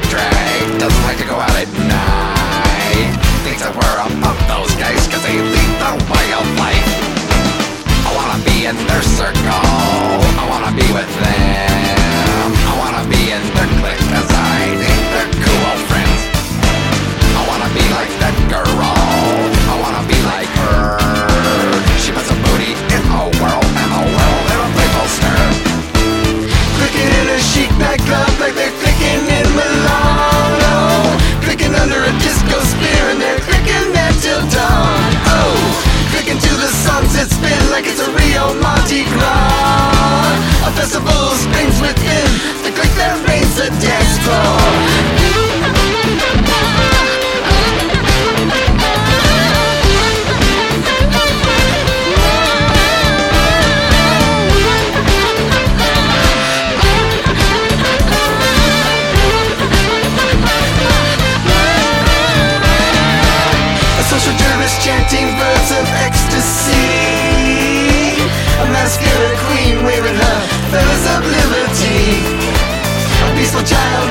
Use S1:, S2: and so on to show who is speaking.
S1: a drag. Doesn't like to go out at night. Thinks that we're above those guys Cause they lead the way of life. I wanna be in their circle I wanna be with them.
S2: chanting birds of ecstasy. A masculine queen waving her feathers of liberty. A peaceful child